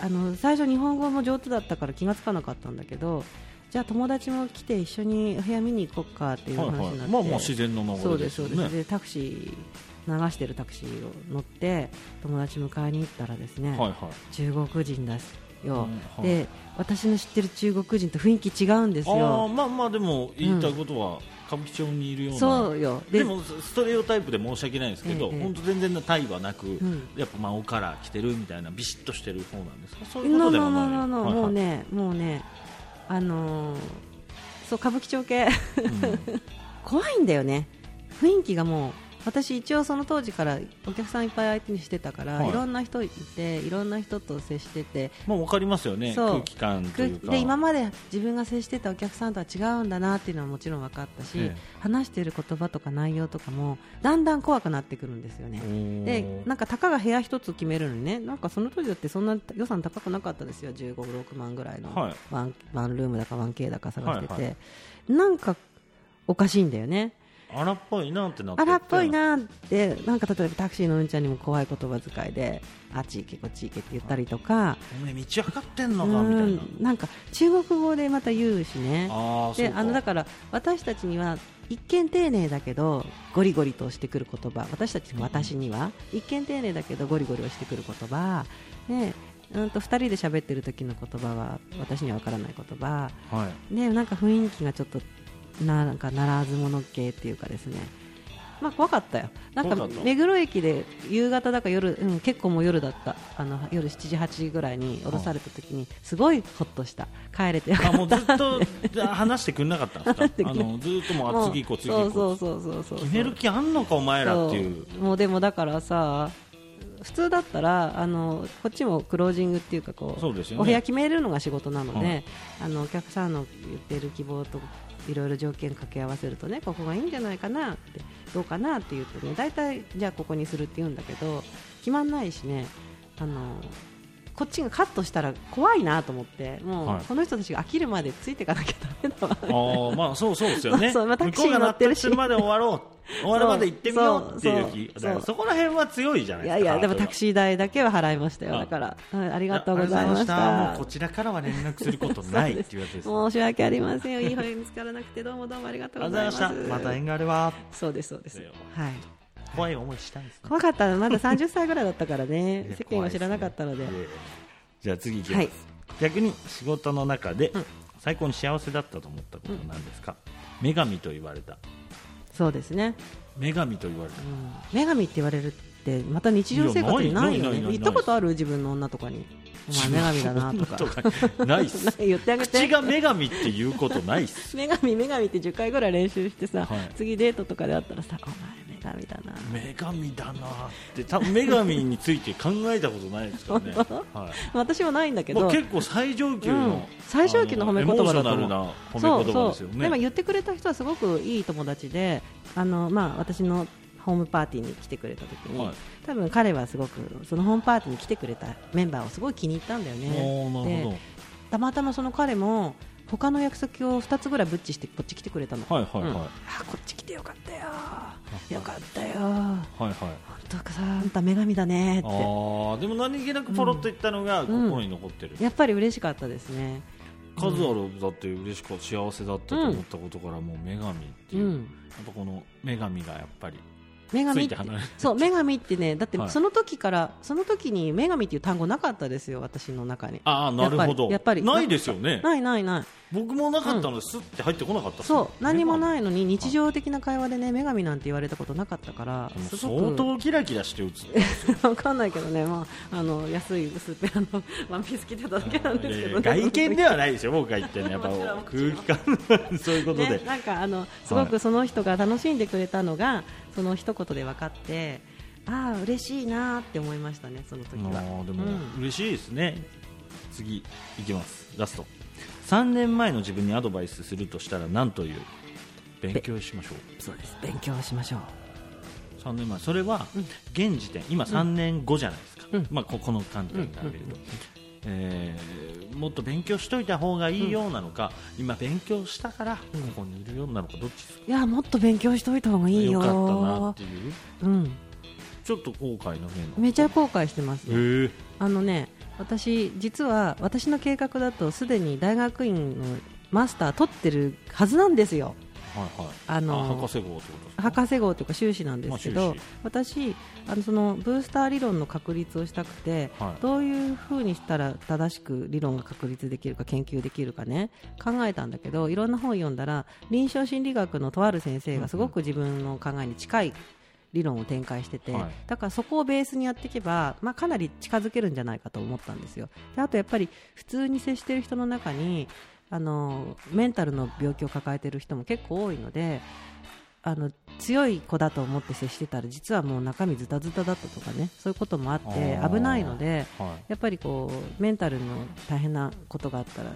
あの最初日本語も上手だったから気がつかなかったんだけどじゃあ友達も来て一緒にお部屋見に行こうかっていうはい話になって、はいまあまあ自然の流そうでれですそうです。でタクシー流してるタクシーを乗って友達迎えに行ったらですね、はいはい。中国人ですよ、うんはい。で私の知ってる中国人と雰囲気違うんですよ。まあまあでも言いたいことは歌舞伎町にいるような。そうよ。でもストレオタイプで申し訳ないんですけど、ええ本当全然タイはなく、ん。やっぱ真央から来てるみたいなビシッとしてる方なんですか？そういうことでもない。のもうねもうねあのーそう歌舞伎町系。*laughs* 怖いんだよね。雰囲気がもう私一応その当時からお客さんいっぱい相手にしてたから、はい。い、ろんな人いていろんな人と接してて。まあ分かりますよね空気感というか。で今まで自分が接してたお客さんとは違うんだなっていうのはもちろん分かったし、ええ。話している言葉とか内容とかもだんだん怖くなってくるんですよね。でなんかたかが部屋一つ決めるのにねなんかその当時だってそんな予算高くなかったですよ。15、6万ぐらいのはい。ワン,、ワンルームだか 1K だか探してて、はいはなんかおかしいんだよね荒っぽいなってなって荒っぽいなってなんか例えばタクシーのうんちゃんにも怖い言葉遣いであっち行けこっち行けって言ったりとか。お前道分かってんのうかみたいな、んなんか中国語でまた言うしね。であのだから私たちには一見丁寧だけどゴリゴリとしてくる言葉。私たち私には。一見丁寧だけどゴリゴリをしてくる言葉。ねうんと2人で喋ってる時の言葉は私には分からない言葉。はい。でなんか雰囲気がちょっとななんかならず者系っていうかですね。まあ怖かったよ。なんか目黒駅で夕方だか夜、うん、結構もう夜だった。あの夜7時8時ぐらいに降ろされた時にすごいホッとした。帰れてよかあった。もうずっと *laughs* 話してくれなかったあのずっともうあ次行こう次そう行こそううそうそうそう。決める気あんのかお前らっていう。もうでもだからさ普通だったらあのこっちもクロージングっていうかこうね。お部屋決めるのが仕事なので、はい。あのお客さんの言ってる希望といろいろ条件掛け合わせるとねここがいいんじゃないかなってどうかなって言うとね大体じゃあここにするって言うんだけど決まんないしねあのこっちがカットしたら怖いなと思ってもう、はい。この人たちが飽きるまでついていかなきゃダメだわ。ああまあそうそうですよね。*laughs* まあタ向クシーこうが納乗ってるしまで終わろう *laughs* 終わるまで行ってみようっていう気そうそこら辺は強いじゃないいですか。やいやでもタクーシー代だけは払いましたよ。あだから、うんありあがとうございました。こちらからは連絡することないっていうやつです申し訳ありません。よいい方見つからなくてどうもどうもありがとうございました。また。縁があればそうですそうです。はい。怖い思いしたんですね。怖かったまだ30歳ぐらいだったからね。*laughs* 世間は知らなかったので。ね。じゃあ次いきます、はい。逆に仕事の中でうん。最高に幸せだったと思ったことは何ですか、女神と言われたそうですね、女神と言われたうん、女神って言われるってまた日常生活にないよね。いやないないないない言ったことある？自分の女とかにお前女神だなとかかないっす。言ってあげて。口が女神って言うことないっす。女神女神って10回ぐらい練習してさ、はい。次デートとかで会ったらさお前女神だな。女神だなって多分女神について考えたことないですからね、はい。私はないんだけど。結構最上級の、うん。最上級の褒め言葉だと思う。な褒め言葉ですよね。でも言ってくれた人はすごくいい友達であの、まあ、私のホームパーティーに来てくれた時に、はい。多分彼はすごくそのホームパーティーに来てくれたメンバーをすごい気に入ったんだよね。たまたまその彼も他の約束を2つぐらいブッチしてこっち来てくれたの、はいはいはい、うん。あこっち来てよかったよ。よかったよ。はいはい。本当かさあんた女神だね。って。あーでも何気なくポロッと言ったのが心に残ってる、やっぱり嬉しかったですね。数あるだって嬉しく幸せだったと思ったことからもう女神っていう、うん。やっぱこの女神がやっぱり女神そう女神ってねだってはい。その時から、その時に女神っていう単語なかったですよ私の中に。ああなるほど。やっぱり。ないですよね。ないないない。僕もなかったので、スッて入ってこなかったっす。そう。何もいないのに日常的な会話でね女神なんて言われたことなかったから相く。当キラキラして映って *laughs* わかんないけどね、まあ、あの安い薄っぺらの *laughs* ワンピース着てただけなんですけど、ね、外見ではないですよ僕が言ってるのやっぱ *laughs* 空気感。そういうことで、ね、なんかあのすごくその人が楽しんでくれたのが、その一言で分かってああ嬉しいなって思いましたねその時は。でもうん。嬉しいですね、次いきます。ラスト。3年前の自分にアドバイスするとしたら何という？勉強しましょう。そうです。勉強しましょう。3年前。それは現時点今3年後じゃないですか、うん。まあ、ここの観点から見ると、えーもっと勉強しといた方がいいようなのか、今勉強したからここにいるようなのかどっちですか、いやもっと勉強しといた方がいいよ。よかったなっていう？うん、ちょっと後悔の？面めちゃ後悔してますへねえ。あのね私実は私の計画だとすでに大学院のマスター取ってるはずなんですよはいはい、あの博士号ってこと博士号というか修士なんですけど、まあ私あのそのブースター理論の確立をしたくて、はい。どういうふうにしたら正しく理論が確立できるか研究できるかね考えたんだけどいろんな本を読んだら臨床心理学のとある先生がすごく自分の考えに近い理論を展開してて、はい。だからそこをベースにやっていけば、まあ、かなり近づけるんじゃないかと思ったんですよ。であとやっぱり普通に接している人の中にあのメンタルの病気を抱えている人も結構多いのであの強い子だと思って接してたら実はもう中身ズタズタだったとかねそういうこともあって危ないのではい。やっぱりこうメンタルの大変なことがあったら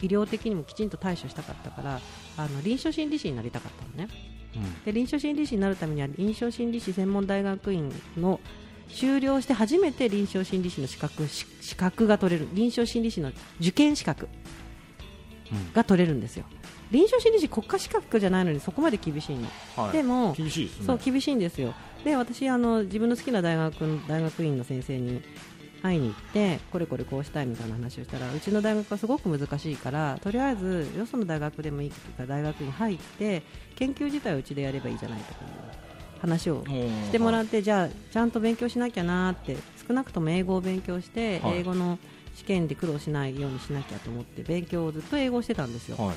医療的にもきちんと対処したかったからあの臨床心理士になりたかったのね。うん。で臨床心理士になるためには臨床心理士専門大学院の修了して初めて臨床心理士の資格し資格が取れる臨床心理士の受験資格。うんが取れるんですよ。臨床心理士国家資格じゃないのにそこまで厳しいの、はい、でも厳しいですね。そう厳しいんですよ。で私あの自分の好きな大学の大学院の先生に会いに行ってこれこれこうしたいみたいな話をしたらうちの大学はすごく難しいからとりあえずよその大学でもいいから大学に入って研究自体をうちでやればいいじゃないとか話をしてもらってじゃあちゃんと勉強しなきゃなって少なくとも英語を勉強して、はい。英語の試験で苦労しないようにしなきゃと思って勉強をずっと英語をしてたんですよ、はい。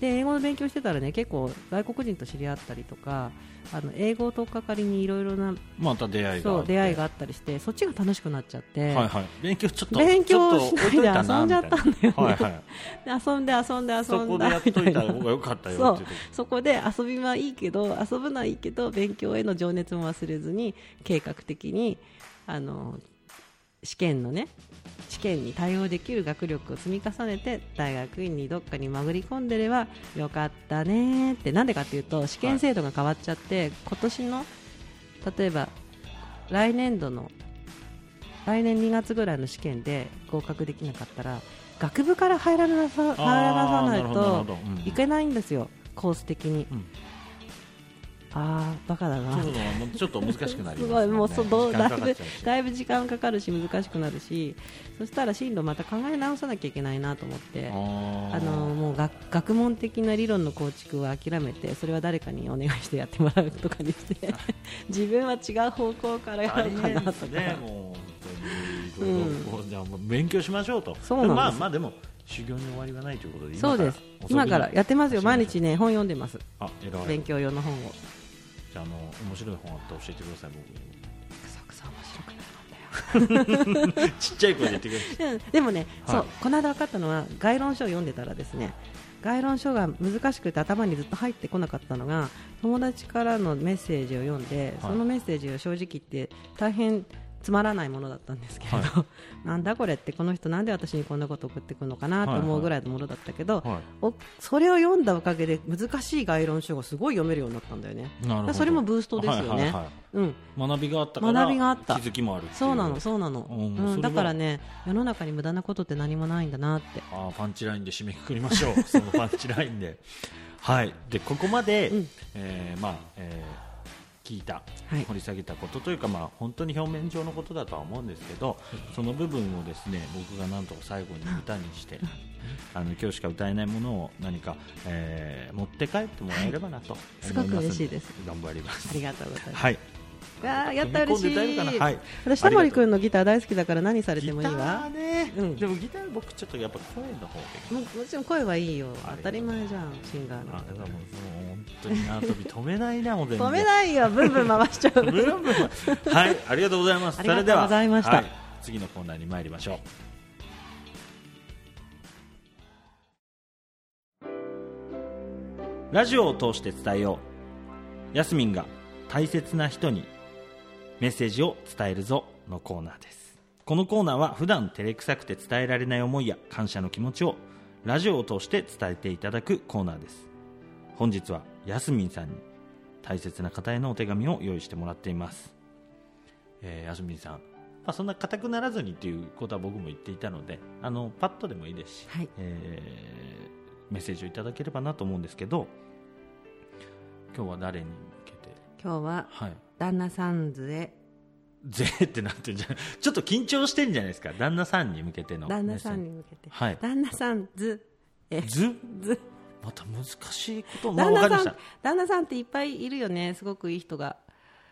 で英語の勉強してたらね結構外国人と知り合ったりとかあの英語を取っかかりにいろいろなまた出会いそう出会いがあったりしてそっちが楽しくなっちゃって、はいはい。勉強ちょっと勉強しないでた遊んじゃったんだよね。はいはい。で遊んで遊んで遊んだそこでやっといた方が良かったよそこで遊びはいいけど遊ぶのはいいけど勉強への情熱も忘れずに計画的にあの試験のね試験に対応できる学力を積み重ねて大学院にどっかに潜り込んでればよかったねってなんでかっていうと試験制度が変わっちゃって、今年の例えば来年度の来年2月ぐらいの試験で合格できなかったら学部から入らなさ入らなさないといけないんですよ、コース的に。うんああ、バカだな。そうそうもうちょっと難しくなります *laughs* い、もうそうどうだいぶだいぶ時間かかるし難しくなるしそしたら進路また考え直さなきゃいけないなと思ってあのもう学学問的な理論の構築は諦めてそれは誰かにお願いしてやってもらうとかにして *laughs* 自分は違う方向からやろうか。なとかねもう本当に。うじゃあ勉強しましょうと。そうなんです。まあまあでも修行に終わりはないということでそうです。今からやってますよ。毎日ね本読んでます。あ勉強用の本をああの面白い本あったら教えてください僕。にくそくそ面白くないんだよ。ちっちゃい声で言ってくださいうん。でもね、はい。そうこの間分かったのは概論書を読んでたらですね概論書が難しくて頭にずっと入ってこなかったのが友達からのメッセージを読んで、そのメッセージを正直言って大変つまらないものだったんですけれど、は *laughs* なんだこれってこの人なんで私にこんなこと送ってくるのかなと思うぐらいのものだったけど、はい。おそれを読んだおかげで難しい概論書がすごい読めるようになったんだよね。なるほど。それもブーストですよね。はいはいはい。うん。学びがあったから学びがあった。気づきもあるそうなの、そうなの、うんだからね、世の中に無駄なことって何もないんだなって。あーパンチラインで締めくくりましょう。そのパンチラインで。はい。でここまで、うん。えーまあえー聞いた、はい。掘り下げたことというか、まあ、本当に表面上のことだとは思うんですけど、その部分をですね僕がなんとか最後に歌にしてあの今日しか歌えないものを何か、えー持って帰ってもらえればなと思いますすごく嬉しいです。頑張ります。ありがとうございます。はいわあ、やった嬉しい。な？はい。私タモリ君のギター大好きだから何されてもいいギタわー。ね、うん。でもギター僕ちょっとやっぱ声の方でももちろん声はいいよ。当たり前じゃん、シンガーの。あ。でももう本当に縄跳び止めないな止めないよ、ブンブン回しちゃう。*laughs* ブンブンはいありがとうございます。ありがとうございましたそれでは、はい次のコーナーに参りましょう。ラジオを通して伝えよう。ヤスミンが大切な人にメッセージを伝えるぞのコーナーです。このコーナーは普段照れくさくて伝えられない思いや感謝の気持ちをラジオを通して伝えていただくコーナーです。本日はヤスミンさんに大切な方へのお手紙を用意してもらっています、えー、ヤスミンさん、まあ、そんな硬くならずにということは僕も言っていたのであのパッとでもいいですし、はい。えーメッセージをいただければなと思うんですけど今日は誰に今日ははい。旦那さんぜーってなってんじゃん。*laughs* ちょっと緊張してんじゃないですか？旦那さんに向けての旦那さんに向けて。はい。旦那さんずへ、ず？ず、また難しいことまあわかりました。旦那さんっていっぱいいるよね。すごくいい人が。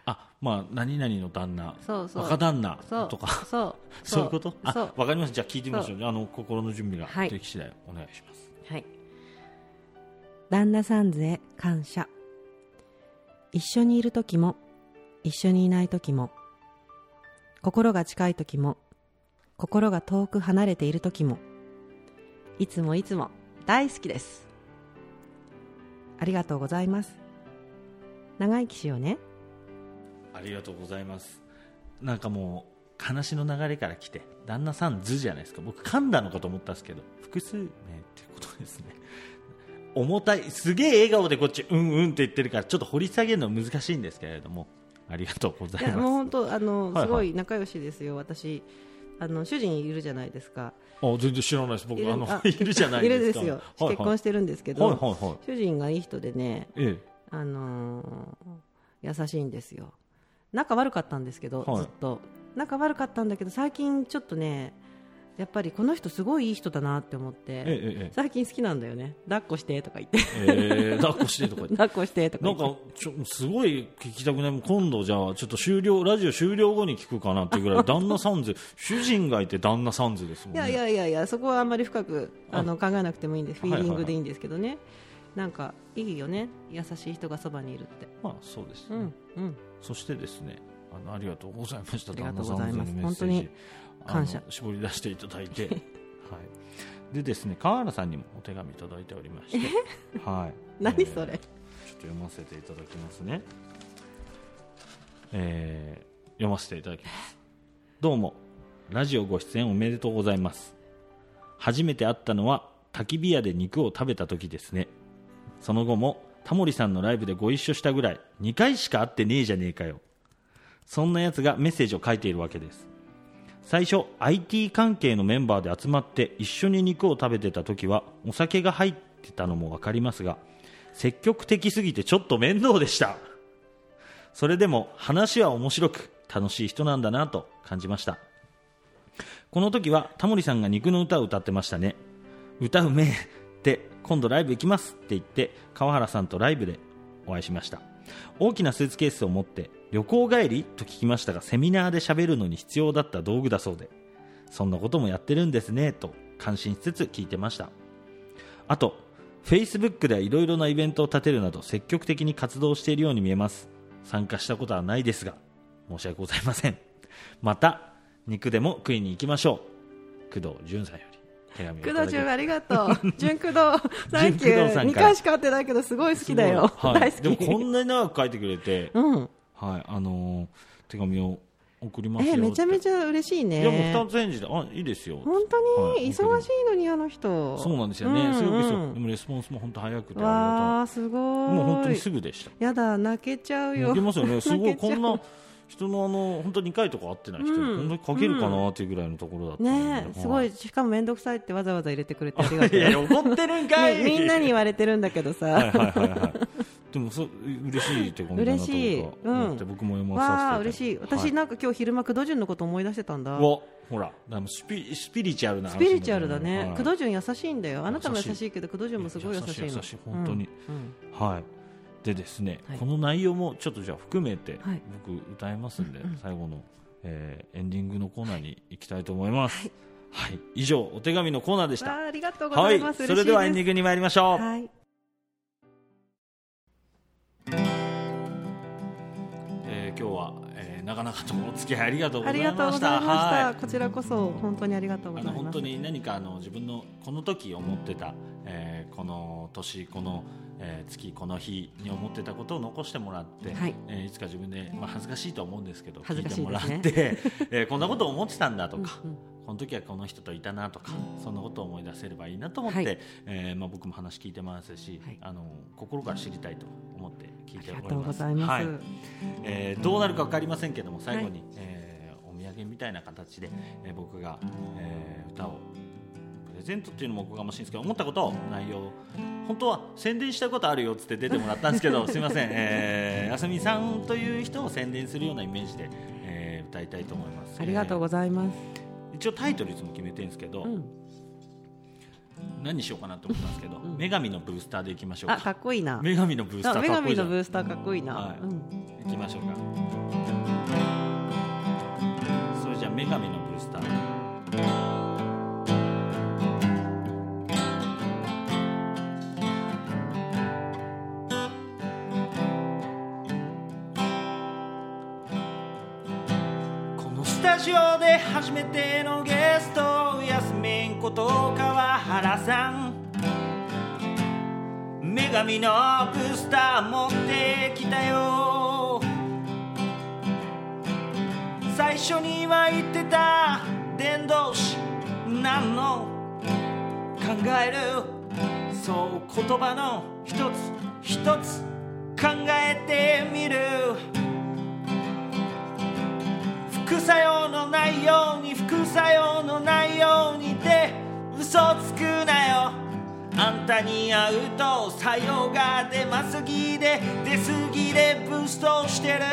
あまあ何々の旦那。そうそう。若旦那とか。そう。そう。*laughs* いうこと？わかりました。じゃあ聞いてみましょう。あの心の準備がはい。でき次第お願いします。はい。旦那さんずへ感謝一緒にいる時も一緒にいない時も心が近い時も心が遠く離れている時もいつもいつも大好きです。ありがとうございます。長生きしようね。ありがとうございます。なんかもう話の流れから来て旦那さん図じゃないですか。僕噛んだのかと思ったんですけど複数名っていうことですね。重たいすげえ笑顔でこっちうんうんって言ってるからちょっと掘り下げるの難しいんですけれども。ありがとうございいます。やもう本当あの、すごい仲良しですよ私。あの主人いるじゃないですか。あ全然知らないです。僕いるあのあいるじゃないいるでかですすよ、はいはい。結婚してるんですけど、主人がいい人でねえあのー優しいんですよ。仲悪かったんですけど、はい。ずっと。仲悪かったんだけど最近ちょっとねやっぱりこの人すごいいい人だなって思って、ええええ最近好きなんだよね。抱っこしてとか言って。ええ抱っこしてとか言って。*laughs* 抱っこしてとかなんかちょすごい聞きたくない今度じゃあちょっと終了ラジオ終了後に聞くかなっていうぐらい。旦那さん図主人がいて旦那さん図ですもんね。いやいやいやいやそこはあんまり深くあの考えなくてもいいんです。フィーリンはいはいはいグでいいんですけどね、なんかいいよね。優しい人がそばにいるって。まあそうですね、うんうん。そしてですね。あのありがとうございました。ありが旦とうございます。那さん図のメッセージ。本当に感謝。絞り出していただいて。*laughs* はい。でですね川原さんにもお手紙いただいておりまして。はい。*laughs* 何それ？えーちょっと読ませていただきますね。えー読ませていただきます。どうも。ラジオご出演おめでとうございます。初めて会ったのは焚き火屋で肉を食べた時ですね。その後もタモリさんのライブでご一緒したぐらい2回しか会ってねえじゃねえかよ。そんなやつがメッセージを書いているわけです最初 IT 関係のメンバーで集まって一緒に肉を食べてた時はお酒が入ってたのも分かりますが積極的すぎてちょっと面倒でした。それでも話は面白く楽しい人なんだなと感じました。この時はタモリさんが肉の歌を歌ってましたね。歌うめえって今度ライブ行きますって言って川原さんとライブでお会いしました。大きなスーツケースを持って旅行帰りと聞きましたがセミナーで喋るのに必要だった道具だそうでそんなこともやってるんですねと感心しつつ聞いてました。あと Facebook ではいろいろなイベントを立てるなど積極的に活動しているように見えます。参加したことはないですが申し訳ございません。また肉でも食いに行きましょう。工藤淳さんより手紙工藤純ありがとう。*laughs* 純工藤サンキュー。2んから。回しか会ってないけどすごい好きだよ、はい、大好き。でもこんなに長く書いてくれて、うんはいあのー手紙を送りますよえめちゃめちゃゃ嬉しいね。いやもう二つ返事であいいですよ。本当はい。に忙しいのにあの人。そうなんですよね、うんすごくですようんでもレスポンスも本当早くてああすごい。もう本当にすぐでした。やだ泣けちゃうよ。いけますよね。すごい泣けちゃう。んこな人のあの本当に2回とか会ってない人に、うん。本当に書けるかなっていうぐらいのところだったねえすごい。しかも面倒くさいってわざわざ入れてくれてありがとう。*laughs* いや怒ってるんかい。ねみんなに言われてるんだけどさ、はいはいはいはいでもそう嬉しい手紙だなと嬉しい。僕は思って、うん。僕も読まさ嬉しい。私はい。なんか今日昼間工藤純のこと思い出してたんだ。わほらスピスピリチュアルな話スピリチュアルだね、はい。工藤純優しいんだよ。あなたも優優しいけど工藤純もすごい優しいの。優しい本当に。はい。でですね、はい。この内容もちょっとじゃあ含めて、はい。僕歌いますんで、うんうん。最後の、えーエンディングのコーナーに行きたいと思います。はい、以上お手紙のコーナーでした。ありがとうごはいざいます、それではエンディンングに参りましょう、はい今日は、えー、長々とお付き合いありがとうごあざいました。した、はい。こちらこそ本当にありがとうごあざいます。の本当に何かあの自分のこの時思ってた、えーこの年この、えー月この日に思ってたことを残してもらって、はい。えーいつか自分で、まあ、恥ずかしいとは思うんですけど恥ずかしい聞いてもらって、えーこんなこと思ってたんだとか、うんうんこの時はこの人といたなとか、そんなことを思い出せればいいなと思って、はい。えーまあ、僕も話聞いてますし、はい。あの心から知りたいと思って聞いておりありがとうます。ございます、はい。えーどうなるか分かりませんけども最後に、えーお土産みたいな形で、えー僕が、えー歌をプレゼントっていうのもおこがましいんですけど思ったことを内容本当は宣伝したことあるよっつって出てもらったんですけど *laughs* すみません、えー、あすみさんという人を宣伝するようなイメージで、えー歌いたいと思います。ありがとうございます、えー一応タイトルいつも決めてるんですけど、うん。何にしようかなと思ったんですけど、うん。女神のブースターでいきましょうか。あかっこいいな。女神のブースターあ女神かっこいいじゃん。のブースターかっこいいな、はい。きましょうか。それじゃあ女神の初めてのゲストやすみんこと川原さん。女神のブスター持ってきたよ。最初には言ってた伝道師何の？考える。そう言葉の一つ一つ考えてみる。副作用のないように副作用のないようにって嘘つくなよ。あんたに会うと作用が出ますぎで出過ぎでブーストしてる。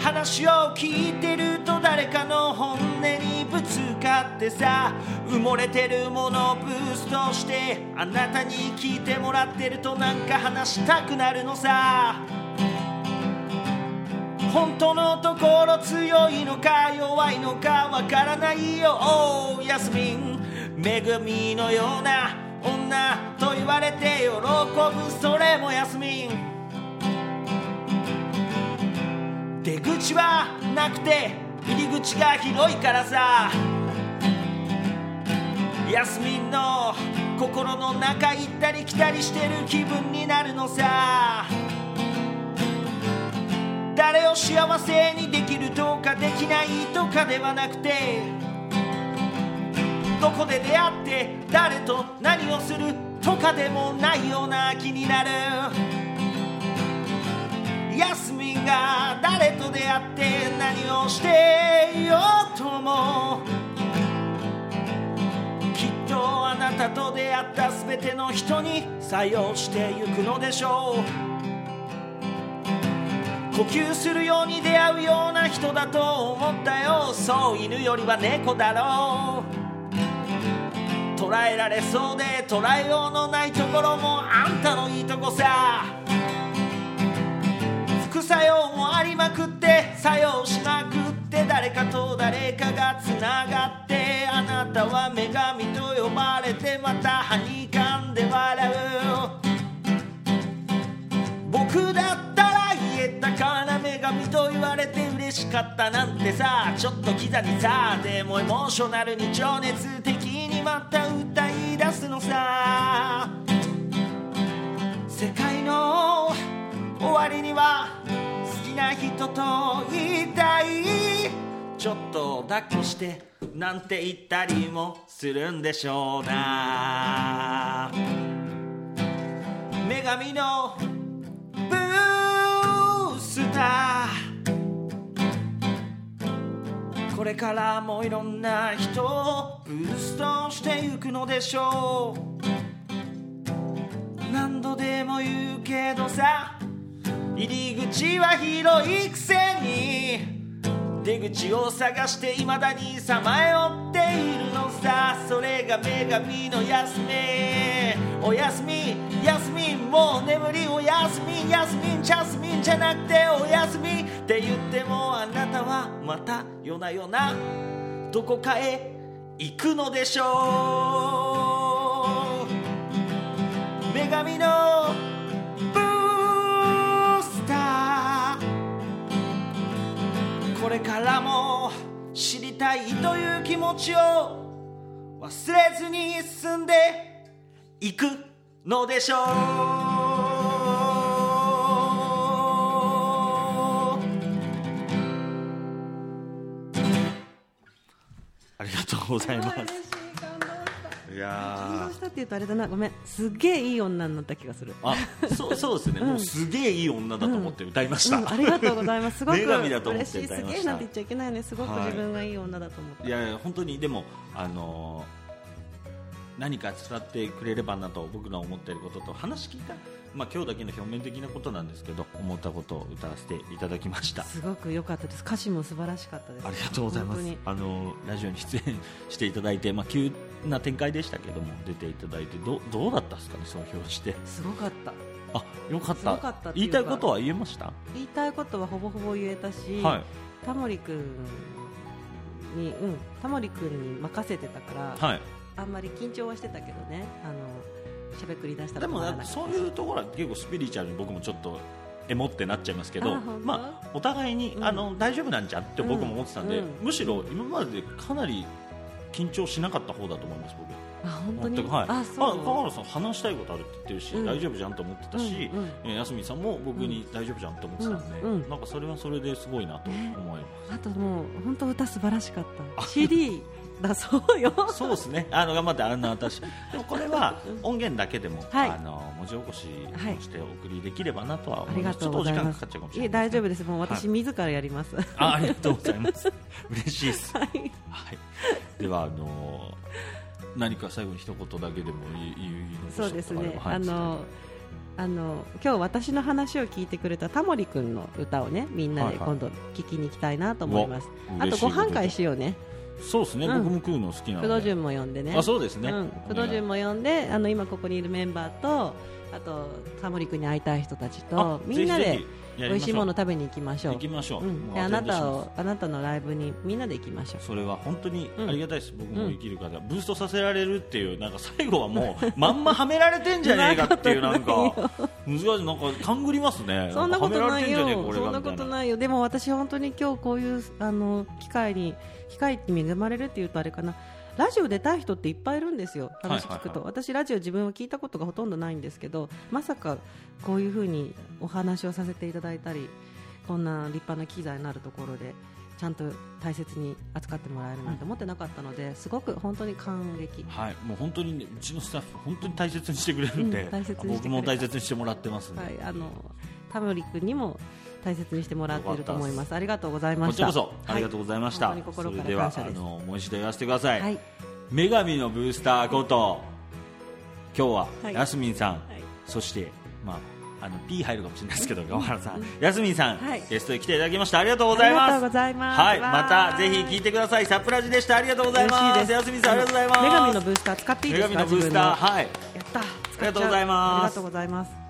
話を聞いてると誰かの本音にぶつかってさ埋もれてるものをブーストしてあなたに聞いてもらってるとなんか話したくなるのさ。本当のところ強いのか弱いのかわからないよ。おうヤスミン恵みのような女と言われて喜ぶ。それもヤスミン出口はなくて入り口が広いからさ。ヤスミンの心の中行ったり来たりしてる気分になるのさ。誰を幸せにできるとかできないとかではなくてどこで出会って誰と何をするとかでもないような気になる。ヤスミンが誰と出会って何をしていようともきっとあなたと出会った全ての人に採用してゆくのでしょう。呼吸するように出会うような人だと思ったよ。そう犬よりは猫だろう。捉えられそうで捉えようのないところもあんたのいいとこさ。副作用もありまくって作用しまくって誰かと誰かがつながってあなたは女神と呼ばれてまたはにかんで笑う。僕だったら言えたから女神と言われて嬉しかったなんてさちょっとキザにさでもエモーショナルに情熱的にまた歌い出すのさ。世界の終わりには好きな人と言いたい。ちょっと抱っこしてなんて言ったりもするんでしょうな。女神のブースター。これからもいろんな人をブーストしてゆくのでしょう。何度でも言うけどさ入り口は広いくせに。出口を探して未だにさまよっているのさ。それが女神の休み。おやすみ。休み。もう眠り。おやすみ。休み。ジャスミンじゃなくておやすみって言ってもあなたはまた夜な夜な。どこかへ行くのでしょう。女神のこれからも知りたいという気持ちを忘れずに進んでいくのでしょう。ありがとうございます。いや感動したって言うとあれだな。ごめん。すっげえいい女になった気がする。あそうそうですね、もうすげえいい女だと思って歌いました、うん、ありがとうございます。すごく嬉しい。すげえなんて言っちゃいけないよねすごくはい。自分がいい女だと思って、いやいや本当にでもあのー何か伝ってくれればなと僕の思っていることと話聞いた、まあ、今日だけの表面的なことなんですけど思ったことを歌わせていただきました。すごく良かったです。歌詞も素晴らしかったです。ありがとうございます。あのラジオに出演していただいて、まあ、9な展開でしたけども出ていただいてどどうだったですかね総評して。すごかった。あよかっすごかった言いたいことは言えました？言いたいことはほぼほぼ言えたし、はい。タモリ君にうんタモリ君に任せてたから、はい。あんまり緊張はしてたけどねあのしゃべくり出したでもそういうところは結構スピリチュアルに僕もちょっとエモってなっちゃいますけどまあ、お互いに、うん。あの大丈夫なんじゃんって僕も思ってたんで、うん。むしろ今までかなり緊張しなかった方だと思います僕。あ本当に？はい、あ川原さん話したいことあるって言ってるし、うん。大丈夫じゃんと思ってたし、うんうん。えー、安見さんも僕に大丈夫じゃんと思ってたんで、うんうん。なんかそれはそれですごいなと思いまあともう本当歌素晴らしかった。CD だそうよ。す、そうですね。あの頑張ってあんな私。でもこれは音源だけでも、はい。あの文字起こしはいをしてお送りできればなとは思います、ありがとうちょっとお時間かかっちゃうかもしれないいえ大丈夫です。もうは私自らやります、はい、あありがとうございます。*laughs* 嬉しいです、はい、ではあの何か最後に一言だけでも言い言い残そうですね、あのあの今日私の話を聞いてくれたタモリ君の歌をねみんなではいはい。今度聞きに行きたいなと思います、うわあとご嬉しいこと飯会しようねそうですね、うん。僕も食うの好きなので。工藤順も呼んでね。あそうですね、うん、工藤順も呼んであの今ここにいるメンバーとあとタモリ君に会いたい人たちとあみんなで美味しいもの食べに行きましょう。行きましょう、うん、あなたをあなたのライブにみんなで行きましょう。それは本当にありがたいです、僕もうん。生きる方、ブーストさせられるっていうなんか最後はもう *laughs* まんまはめられてんじゃねえかっていうなんか。難しい。なんか勘ぐりますね。そんなことないよ。そんなことないよ。でも私本当に今日こういうあの機会に機会に恵まれるっていうとあれかなラジオ出たい人っていっぱいいるんですよ。話聞くと、私ラジオ自分は聞いたことがほとんどないんですけどまさかこういうふうにお話をさせていただいたりこんな立派な機材のあるところでちゃんと大切に扱ってもらえるなんて思ってなかったのですごく本当に感激。はい、もう本当に、ね、うちのスタッフ本当に大切にしてくれるんで、うん僕も大切にしてもらってますはい、あのタモリ君にも大切にしてもらっていると思います。ありがとうございまこちした。らこそありがとうございました、はいそれではあのもう一度言わせてください、はい、女神のブースターこと今日ははい。やすみんさん、はい。そしてまああの P 入るかもしれないですけど *laughs* 川原さん、やすみんさん、はい。ゲストに来ていただきました。ありがとうございます。ます。はい。またぜひ聞いてください。サプラジでした。ありがとうございまです。す。やすさんありがとうございます。女神のブースター使っていいですか？女神のブースター。はい。やった。ありがとうございます。ありがとうございます。